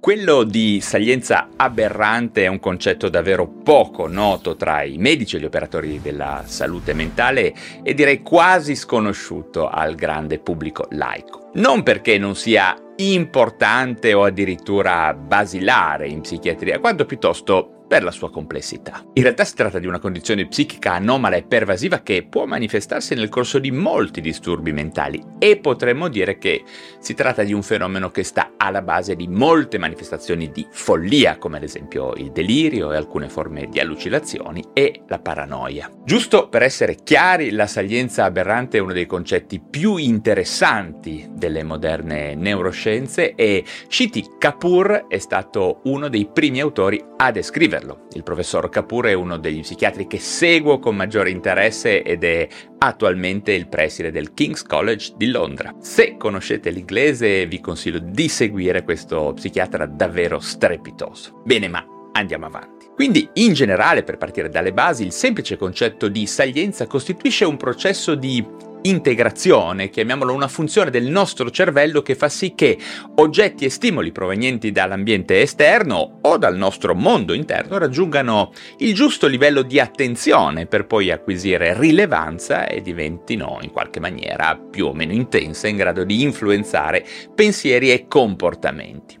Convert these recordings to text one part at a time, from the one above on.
Quello di salienza aberrante è un concetto davvero poco noto tra i medici e gli operatori della salute mentale e direi quasi sconosciuto al grande pubblico laico. Non perché non sia importante o addirittura basilare in psichiatria, quanto piuttosto per la sua complessità. In realtà si tratta di una condizione psichica anomala e pervasiva che può manifestarsi nel corso di molti disturbi mentali e potremmo dire che si tratta di un fenomeno che sta alla base di molte manifestazioni di follia, come ad esempio il delirio e alcune forme di allucinazioni e la paranoia. Giusto per essere chiari, la salienza aberrante è uno dei concetti più interessanti delle moderne neuroscienze e Shiti Kapoor è stato uno dei primi autori a descriverlo saperlo. Il professor Kapoor è uno degli psichiatri che seguo con maggiore interesse ed è attualmente il preside del King's College di Londra. Se conoscete l'inglese vi consiglio di seguire questo psichiatra davvero strepitoso. Bene, ma andiamo avanti. Quindi, in generale, per partire dalle basi, il semplice concetto di salienza costituisce un processo di integrazione, chiamiamolo una funzione del nostro cervello che fa sì che oggetti e stimoli provenienti dall'ambiente esterno o dal nostro mondo interno raggiungano il giusto livello di attenzione per poi acquisire rilevanza e diventino in qualche maniera più o meno intense in grado di influenzare pensieri e comportamenti.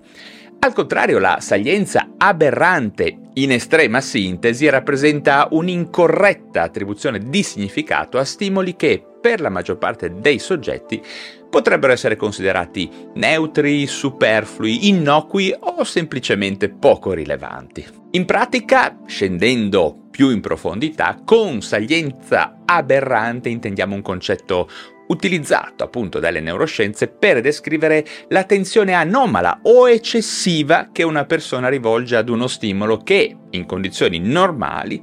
Al contrario, la salienza aberrante in estrema sintesi rappresenta un'incorretta attribuzione di significato a stimoli che per la maggior parte dei soggetti potrebbero essere considerati neutri, superflui, innocui o semplicemente poco rilevanti. In pratica, scendendo più in profondità, con salienza aberrante intendiamo un concetto utilizzato appunto dalle neuroscienze per descrivere l'attenzione anomala o eccessiva che una persona rivolge ad uno stimolo che, in condizioni normali,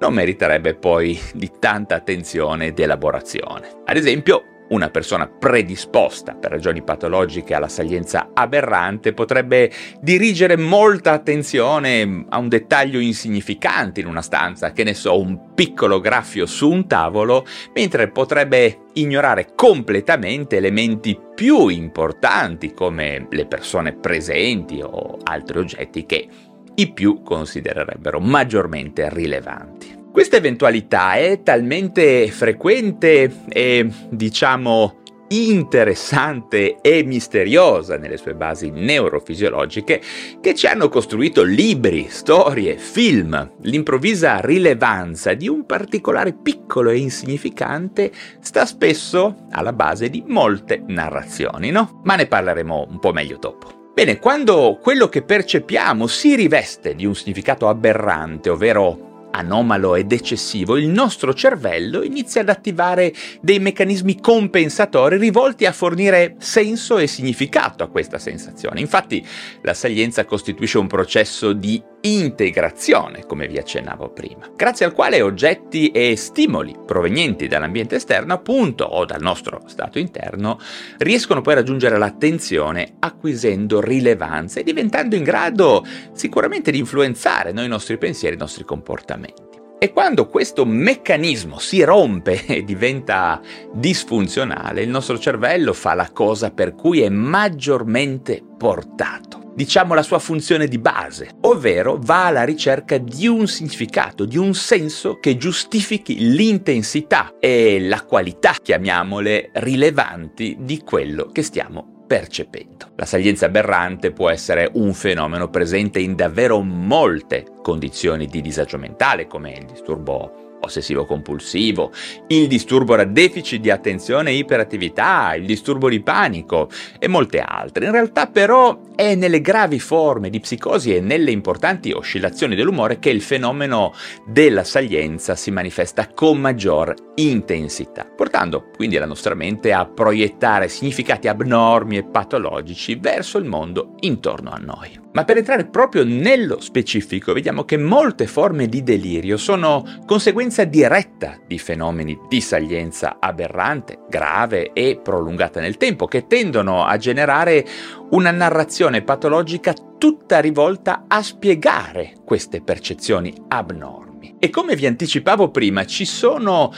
non meriterebbe poi di tanta attenzione ed elaborazione. Ad esempio, una persona predisposta per ragioni patologiche alla salienza aberrante potrebbe dirigere molta attenzione a un dettaglio insignificante in una stanza, che ne so, un piccolo graffio su un tavolo, mentre potrebbe ignorare completamente elementi più importanti come le persone presenti o altri oggetti che i più considererebbero maggiormente rilevanti. Questa eventualità è talmente frequente e, diciamo, interessante e misteriosa nelle sue basi neurofisiologiche che ci hanno costruito libri, storie, film. L'improvvisa rilevanza di un particolare piccolo e insignificante sta spesso alla base di molte narrazioni, no? Ma ne parleremo un po' meglio dopo. Bene, quando quello che percepiamo si riveste di un significato aberrante, ovvero anomalo ed eccessivo, il nostro cervello inizia ad attivare dei meccanismi compensatori rivolti a fornire senso e significato a questa sensazione. Infatti la salienza costituisce un processo di integrazione, come vi accennavo prima, grazie al quale oggetti e stimoli provenienti dall'ambiente esterno, appunto, o dal nostro stato interno, riescono poi a raggiungere l'attenzione acquisendo rilevanza e diventando in grado sicuramente di influenzare noi i nostri pensieri i nostri comportamenti. E quando questo meccanismo si rompe e diventa disfunzionale, il nostro cervello fa la cosa per cui è maggiormente portato diciamo la sua funzione di base, ovvero va alla ricerca di un significato, di un senso che giustifichi l'intensità e la qualità, chiamiamole, rilevanti di quello che stiamo percependo. La salienza aberrante può essere un fenomeno presente in davvero molte condizioni di disagio mentale, come il disturbo ossessivo compulsivo, il disturbo da deficit di attenzione e iperattività, il disturbo di panico e molte altre. In realtà però è nelle gravi forme di psicosi e nelle importanti oscillazioni dell'umore che il fenomeno della salienza si manifesta con maggior intensità, portando quindi la nostra mente a proiettare significati abnormi e patologici verso il mondo intorno a noi. Ma per entrare proprio nello specifico, vediamo che molte forme di delirio sono conseguenza diretta di fenomeni di salienza aberrante, grave e prolungata nel tempo, che tendono a generare una narrazione patologica tutta rivolta a spiegare queste percezioni abnormi. E come vi anticipavo prima, ci sono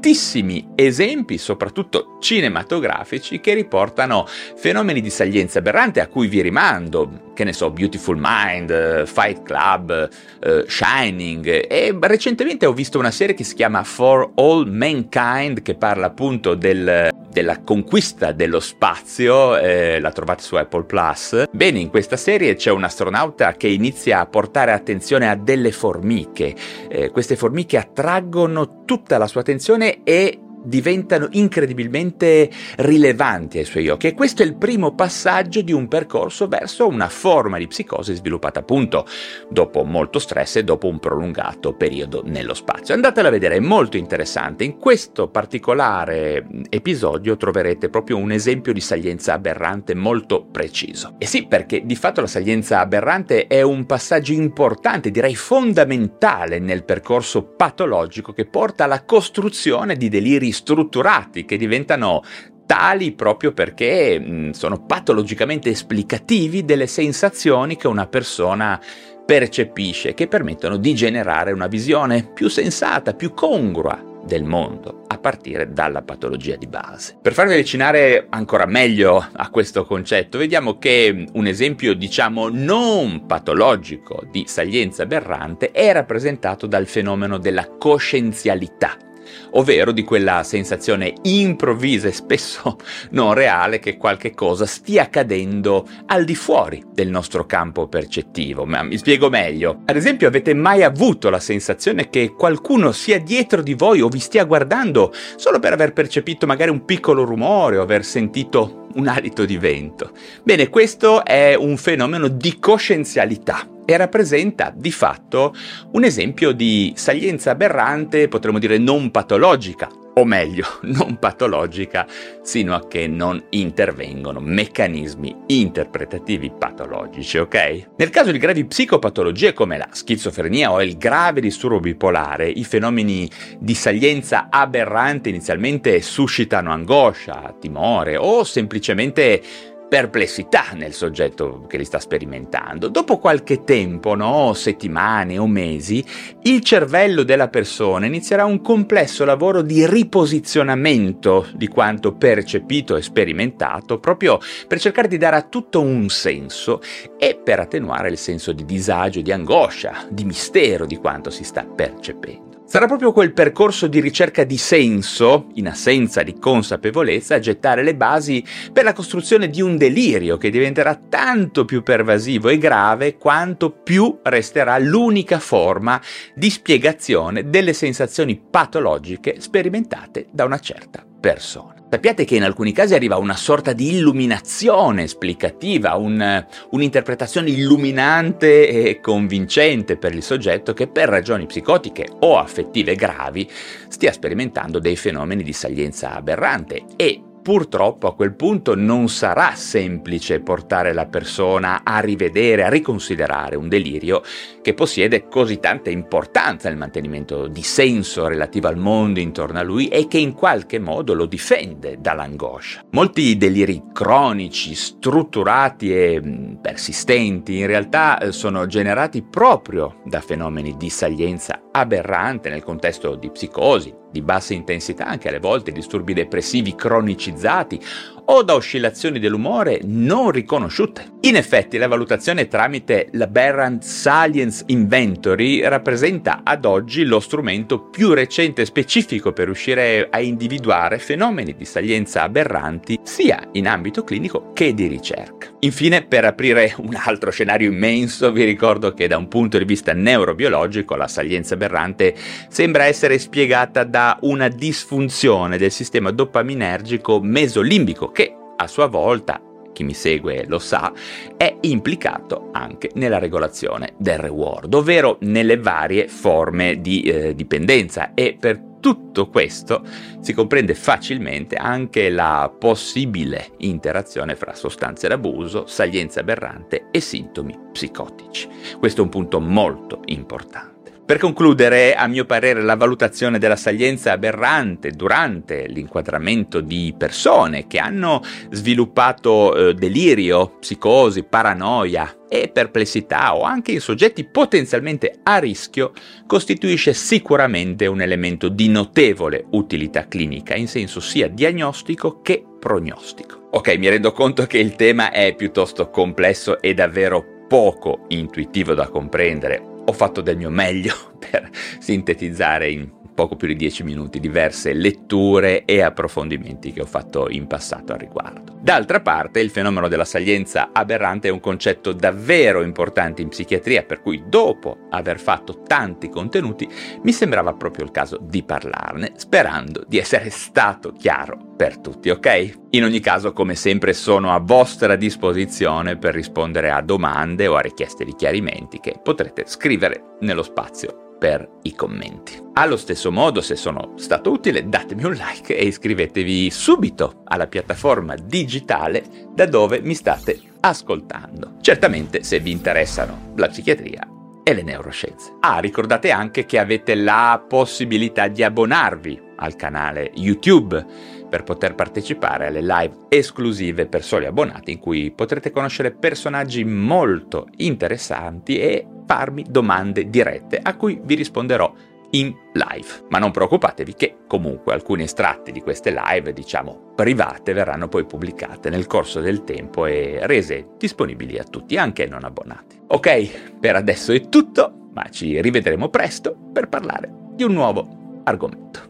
moltissimi esempi, soprattutto cinematografici, che riportano fenomeni di salienza aberrante a cui vi rimando, che ne so, Beautiful Mind, Fight Club, uh, Shining e recentemente ho visto una serie che si chiama For All Mankind che parla appunto del, della conquista dello spazio, eh, la trovate su Apple Plus. Bene, in questa serie c'è un astronauta che inizia a portare attenzione a delle formiche. Eh, queste formiche attraggono tutta la sua attenzione e diventano incredibilmente rilevanti ai suoi occhi e questo è il primo passaggio di un percorso verso una forma di psicosi sviluppata appunto dopo molto stress e dopo un prolungato periodo nello spazio. Andatela a vedere, è molto interessante. In questo particolare episodio troverete proprio un esempio di salienza aberrante molto preciso. E sì, perché di fatto la salienza aberrante è un passaggio importante, direi fondamentale nel percorso patologico che porta alla costruzione di deliri strutturati che diventano tali proprio perché mh, sono patologicamente esplicativi delle sensazioni che una persona percepisce, che permettono di generare una visione più sensata, più congrua del mondo, a partire dalla patologia di base. Per farvi avvicinare ancora meglio a questo concetto, vediamo che un esempio, diciamo, non patologico di salienza aberrante è rappresentato dal fenomeno della coscienzialità ovvero di quella sensazione improvvisa e spesso non reale che qualche cosa stia accadendo al di fuori del nostro campo percettivo. Ma mi spiego meglio. Ad esempio, avete mai avuto la sensazione che qualcuno sia dietro di voi o vi stia guardando solo per aver percepito magari un piccolo rumore o aver sentito un alito di vento? Bene, questo è un fenomeno di coscienzialità e rappresenta di fatto un esempio di salienza aberrante, potremmo dire non patologica, o meglio, non patologica, sino a che non intervengono meccanismi interpretativi patologici, ok? Nel caso di gravi psicopatologie come la schizofrenia o il grave disturbo bipolare, i fenomeni di salienza aberrante inizialmente suscitano angoscia, timore o semplicemente perplessità nel soggetto che li sta sperimentando. Dopo qualche tempo, no, settimane o mesi, il cervello della persona inizierà un complesso lavoro di riposizionamento di quanto percepito e sperimentato, proprio per cercare di dare a tutto un senso e per attenuare il senso di disagio, di angoscia, di mistero di quanto si sta percependo. Sarà proprio quel percorso di ricerca di senso, in assenza di consapevolezza, a gettare le basi per la costruzione di un delirio che diventerà tanto più pervasivo e grave quanto più resterà l'unica forma di spiegazione delle sensazioni patologiche sperimentate da una certa persona. Sappiate che in alcuni casi arriva una sorta di illuminazione esplicativa, un, un'interpretazione illuminante e convincente per il soggetto che per ragioni psicotiche o affettive gravi stia sperimentando dei fenomeni di salienza aberrante e Purtroppo a quel punto non sarà semplice portare la persona a rivedere, a riconsiderare un delirio che possiede così tanta importanza nel mantenimento di senso relativo al mondo intorno a lui e che in qualche modo lo difende dall'angoscia. Molti deliri cronici, strutturati e mm, persistenti in realtà eh, sono generati proprio da fenomeni di salienza aberrante nel contesto di psicosi, di bassa intensità, anche alle volte disturbi depressivi cronicizzati o da oscillazioni dell'umore non riconosciute. In effetti la valutazione tramite l'Aberrant Salience Inventory rappresenta ad oggi lo strumento più recente e specifico per riuscire a individuare fenomeni di salienza aberranti sia in ambito clinico che di ricerca. Infine, per aprire un altro scenario immenso, vi ricordo che da un punto di vista neurobiologico la salienza aberrante sembra essere spiegata da una disfunzione del sistema dopaminergico mesolimbico a sua volta chi mi segue lo sa, è implicato anche nella regolazione del reward, ovvero nelle varie forme di eh, dipendenza e per tutto questo si comprende facilmente anche la possibile interazione fra sostanze d'abuso, salienza aberrante e sintomi psicotici. Questo è un punto molto importante. Per concludere, a mio parere, la valutazione della salienza aberrante durante l'inquadramento di persone che hanno sviluppato eh, delirio, psicosi, paranoia e perplessità o anche in soggetti potenzialmente a rischio costituisce sicuramente un elemento di notevole utilità clinica in senso sia diagnostico che prognostico. Ok, mi rendo conto che il tema è piuttosto complesso e davvero poco intuitivo da comprendere, ho fatto del mio meglio per sintetizzare in poco più di 10 minuti diverse letture e approfondimenti che ho fatto in passato al riguardo. D'altra parte, il fenomeno della salienza aberrante è un concetto davvero importante in psichiatria, per cui dopo aver fatto tanti contenuti mi sembrava proprio il caso di parlarne, sperando di essere stato chiaro per tutti, ok? In ogni caso, come sempre, sono a vostra disposizione per rispondere a domande o a richieste di chiarimenti che potrete scrivere nello spazio per i commenti. Allo stesso modo, se sono stato utile, datemi un like e iscrivetevi subito alla piattaforma digitale da dove mi state ascoltando. Certamente se vi interessano la psichiatria e le neuroscienze. Ah, ricordate anche che avete la possibilità di abbonarvi al canale YouTube per poter partecipare alle live esclusive per soli abbonati in cui potrete conoscere personaggi molto interessanti e farmi domande dirette a cui vi risponderò in live. Ma non preoccupatevi che comunque alcuni estratti di queste live, diciamo private, verranno poi pubblicate nel corso del tempo e rese disponibili a tutti, anche ai non abbonati. Ok, per adesso è tutto, ma ci rivedremo presto per parlare di un nuovo argomento.